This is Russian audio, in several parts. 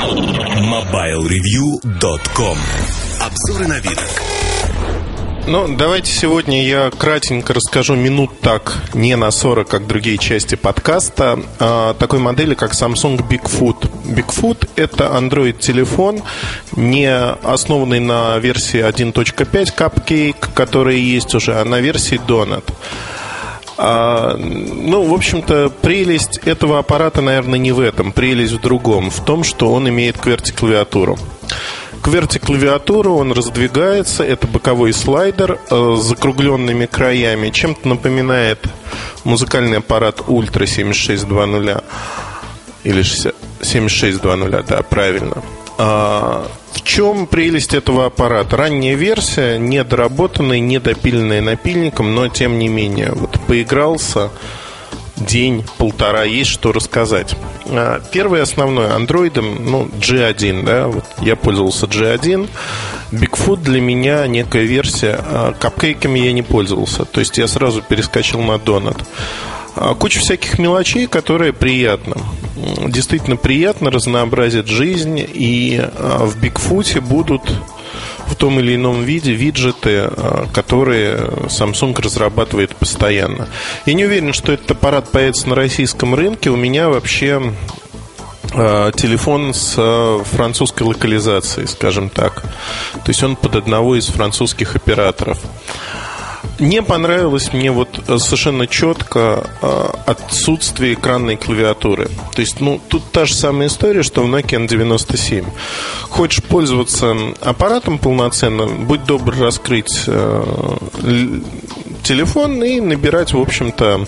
MobileReview.com Обзоры на вид. Ну, давайте сегодня я кратенько расскажу минут так, не на 40, как другие части подкаста, о такой модели, как Samsung Bigfoot. Bigfoot – это Android-телефон, не основанный на версии 1.5 Cupcake, которая есть уже, а на версии Donut. А, ну, в общем-то, прелесть этого аппарата, наверное, не в этом. Прелесть в другом. В том, что он имеет QWERTY-клавиатуру. QWERTY-клавиатуру он раздвигается. Это боковой слайдер э, с закругленными краями. Чем-то напоминает музыкальный аппарат Ultra 7620. Или 7620, да, правильно. В чем прелесть этого аппарата? Ранняя версия, недоработанная, недопиленная напильником, но тем не менее, вот поигрался день-полтора, есть что рассказать. А, первый основной андроидом, ну, G1, да, вот я пользовался G1. Bigfoot для меня некая версия. А, капкейками я не пользовался, то есть я сразу перескочил на Donut. А, куча всяких мелочей, которые приятно. Действительно приятно, разнообразит жизнь. И а, в Бигфуте будут в том или ином виде виджеты, а, которые Samsung разрабатывает постоянно. Я не уверен, что этот аппарат появится на российском рынке. У меня вообще телефон с французской локализацией, скажем так. То есть он под одного из французских операторов. Не понравилось мне вот э, совершенно четко э, отсутствие экранной клавиатуры. То есть, ну, тут та же самая история, что в Nokia N97. Хочешь пользоваться аппаратом полноценно, будь добр раскрыть э, телефон и набирать, в общем-то,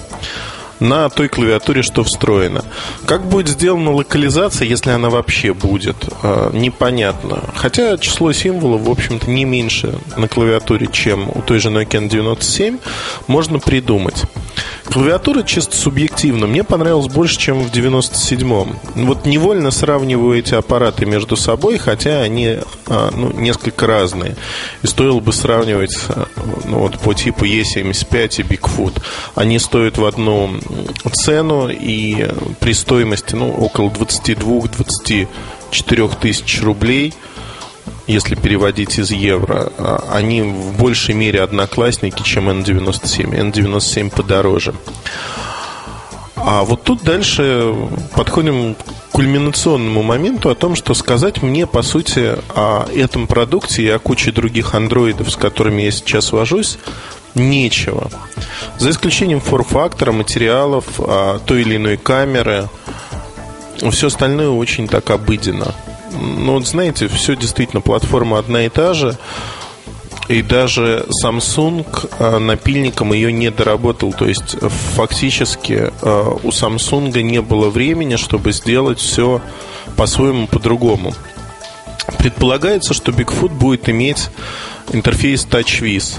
на той клавиатуре, что встроено. Как будет сделана локализация, если она вообще будет, а, непонятно. Хотя число символов, в общем-то, не меньше на клавиатуре, чем у той же Nokia N97, можно придумать. Клавиатура чисто субъективно мне понравилась больше, чем в 97-м. Вот невольно сравниваю эти аппараты между собой, хотя они а, ну, несколько разные. И стоило бы сравнивать ну, вот, по типу E75 и Bigfoot. Они стоят в одну цену и при стоимости ну, около 22-24 тысяч рублей – если переводить из евро, а, они в большей мере одноклассники, чем N97. N97 подороже. А вот тут дальше подходим к кульминационному моменту о том, что сказать мне, по сути, о этом продукте и о куче других андроидов, с которыми я сейчас вожусь, нечего. За исключением фор-фактора, материалов, а, той или иной камеры, все остальное очень так обыденно. Ну, вот знаете, все действительно, платформа одна и та же. И даже Samsung а, напильником ее не доработал. То есть фактически а, у Samsung не было времени, чтобы сделать все по-своему, по-другому. Предполагается, что Bigfoot будет иметь интерфейс TouchWiz.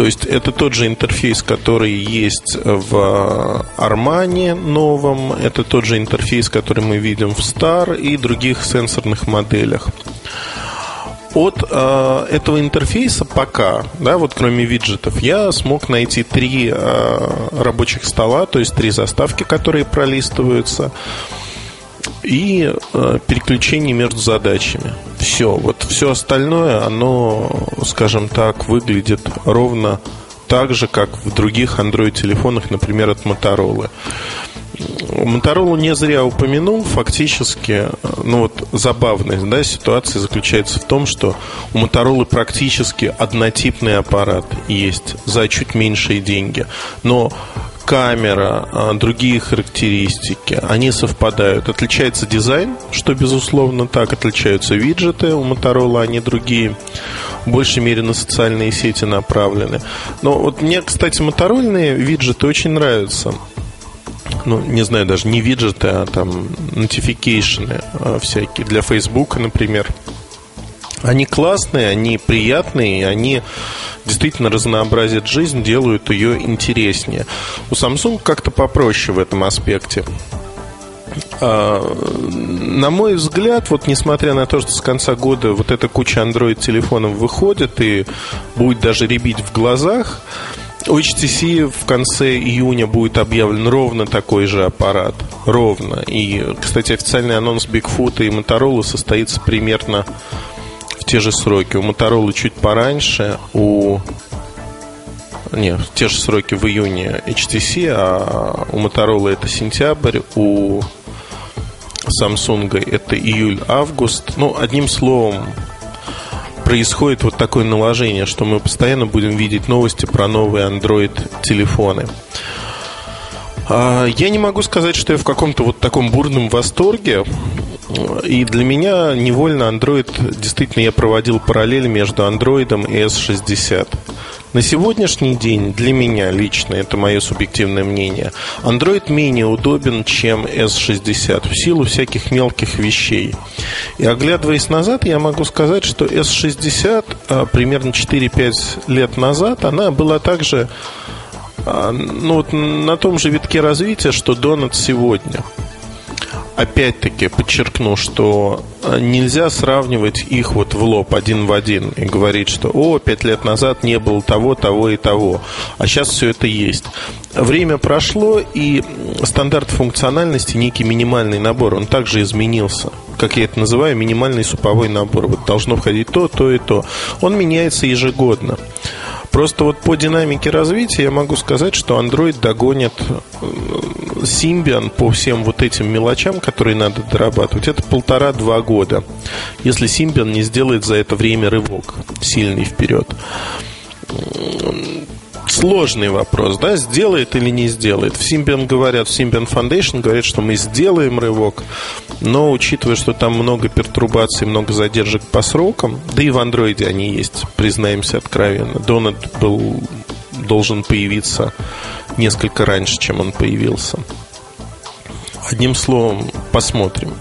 То есть это тот же интерфейс, который есть в Armani новом, это тот же интерфейс, который мы видим в Star и других сенсорных моделях. От э, этого интерфейса пока, да, вот кроме виджетов, я смог найти три э, рабочих стола, то есть три заставки, которые пролистываются и э, переключение между задачами. Все, вот все остальное, оно, скажем так, выглядит ровно так же, как в других Android-телефонах, например, от Motorola. Моторолу не зря упомянул, фактически, ну вот забавная да, ситуация заключается в том, что у Моторолы практически однотипный аппарат есть за чуть меньшие деньги. Но камера, а, другие характеристики, они совпадают. Отличается дизайн, что безусловно так, отличаются виджеты у Motorola, они другие, в большей мере на социальные сети направлены. Но вот мне, кстати, моторольные виджеты очень нравятся ну, не знаю, даже не виджеты, а там notification а, всякие для Facebook, например. Они классные, они приятные, они действительно разнообразят жизнь, делают ее интереснее. У Samsung как-то попроще в этом аспекте. А, на мой взгляд, вот несмотря на то, что с конца года вот эта куча Android телефонов выходит и будет даже ребить в глазах, HTC в конце июня будет объявлен ровно такой же аппарат. Ровно. И, кстати, официальный анонс Bigfoot и Motorola состоится примерно те же сроки. У Motorola чуть пораньше, у не, те же сроки в июне HTC, а у Motorola это сентябрь, у Samsung это июль-август. Ну, одним словом, происходит вот такое наложение, что мы постоянно будем видеть новости про новые Android-телефоны. А, я не могу сказать, что я в каком-то вот таком бурном восторге. И для меня невольно Android, действительно, я проводил параллель между Android и S60. На сегодняшний день для меня лично, это мое субъективное мнение, Android менее удобен, чем S60 в силу всяких мелких вещей. И оглядываясь назад, я могу сказать, что S60 а, примерно 4-5 лет назад, она была также а, ну, вот на том же витке развития, что Donut сегодня – опять-таки подчеркну, что э, нельзя сравнивать их вот в лоб один в один и говорить, что о, пять лет назад не было того, того и того, а сейчас все это есть. Время прошло, и стандарт функциональности, некий минимальный набор, он также изменился. Как я это называю, минимальный суповой набор. Вот должно входить то, то и то. Он меняется ежегодно. Просто вот по динамике развития я могу сказать, что Android догонит э, Symbian по всем вот этим мелочам, которые надо дорабатывать. Это полтора-два года. Если Symbian не сделает за это время рывок сильный вперед сложный вопрос, да, сделает или не сделает. В Symbian говорят, в Symbian Foundation говорят, что мы сделаем рывок, но учитывая, что там много пертурбаций, много задержек по срокам, да и в андроиде они есть, признаемся откровенно. Донат был, должен появиться несколько раньше, чем он появился. Одним словом, посмотрим.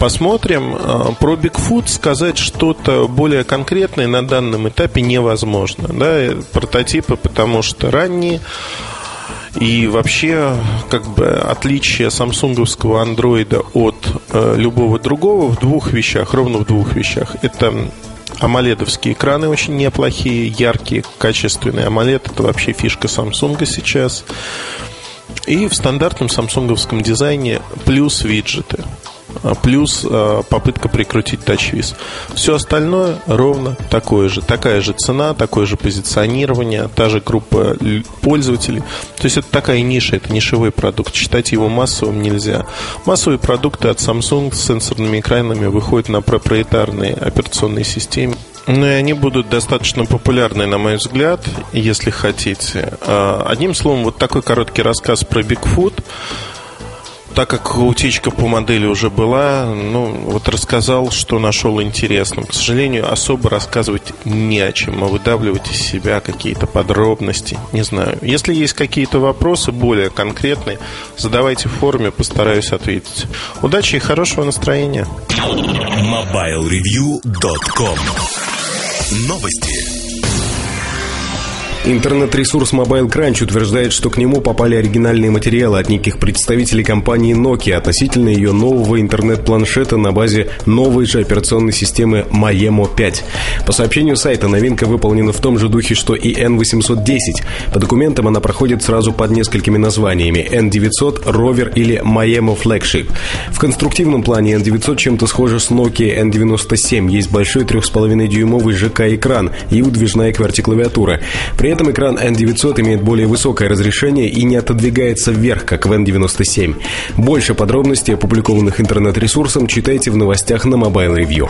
Посмотрим. А, про Bigfoot сказать что-то более конкретное на данном этапе невозможно. Да? Прототипы, потому что ранние. И вообще, как бы отличие самсунговского андроида от э, любого другого в двух вещах, ровно в двух вещах. Это Амоледовские экраны очень неплохие, яркие, качественные. AMOLED это вообще фишка Samsung сейчас. И в стандартном самсунговском дизайне плюс виджеты. А, плюс а, попытка прикрутить TouchWiz. Все остальное ровно такое же. Такая же цена, такое же позиционирование, та же группа пользователей. То есть это такая ниша, это нишевой продукт. Считать его массовым нельзя. Массовые продукты от Samsung с сенсорными экранами выходят на проприетарные операционные системы. Ну и они будут достаточно популярны, на мой взгляд, если хотите. А, одним словом, вот такой короткий рассказ про Bigfoot так как утечка по модели уже была, ну, вот рассказал, что нашел интересным. К сожалению, особо рассказывать не о чем, а выдавливать из себя какие-то подробности, не знаю. Если есть какие-то вопросы более конкретные, задавайте в форуме, постараюсь ответить. Удачи и хорошего настроения. MobileReview.com Новости. Интернет-ресурс Mobile Crunch утверждает, что к нему попали оригинальные материалы от неких представителей компании Nokia относительно ее нового интернет-планшета на базе новой же операционной системы Maemo 5. По сообщению сайта, новинка выполнена в том же духе, что и N810. По документам она проходит сразу под несколькими названиями N900, Rover или Maemo Flagship. В конструктивном плане N900 чем-то схожа с Nokia N97. Есть большой 3,5-дюймовый ЖК-экран и выдвижная QWERTY-клавиатура. При при этом экран N900 имеет более высокое разрешение и не отодвигается вверх, как в N97. Больше подробностей, опубликованных интернет-ресурсом, читайте в новостях на Mobile Review.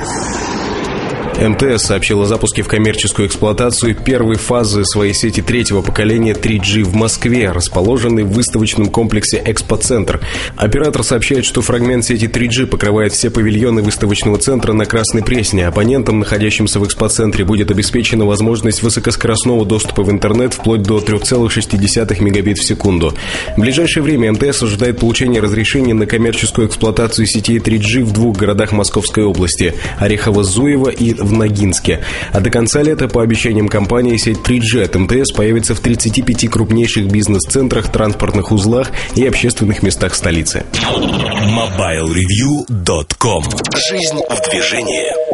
МТС сообщил о запуске в коммерческую эксплуатацию первой фазы своей сети третьего поколения 3G в Москве, расположенной в выставочном комплексе «Экспоцентр». Оператор сообщает, что фрагмент сети 3G покрывает все павильоны выставочного центра на Красной Пресне. Абонентам, находящимся в экспоцентре, будет обеспечена возможность высокоскоростного доступа в интернет вплоть до 3,6 мегабит в секунду. В ближайшее время МТС ожидает получения разрешения на коммерческую эксплуатацию сетей 3G в двух городах Московской области – Орехово-Зуево и в Ногинске. А до конца лета, по обещаниям компании, сеть 3G от МТС появится в 35 крупнейших бизнес-центрах, транспортных узлах и общественных местах столицы. MobileReview.com Жизнь в движении.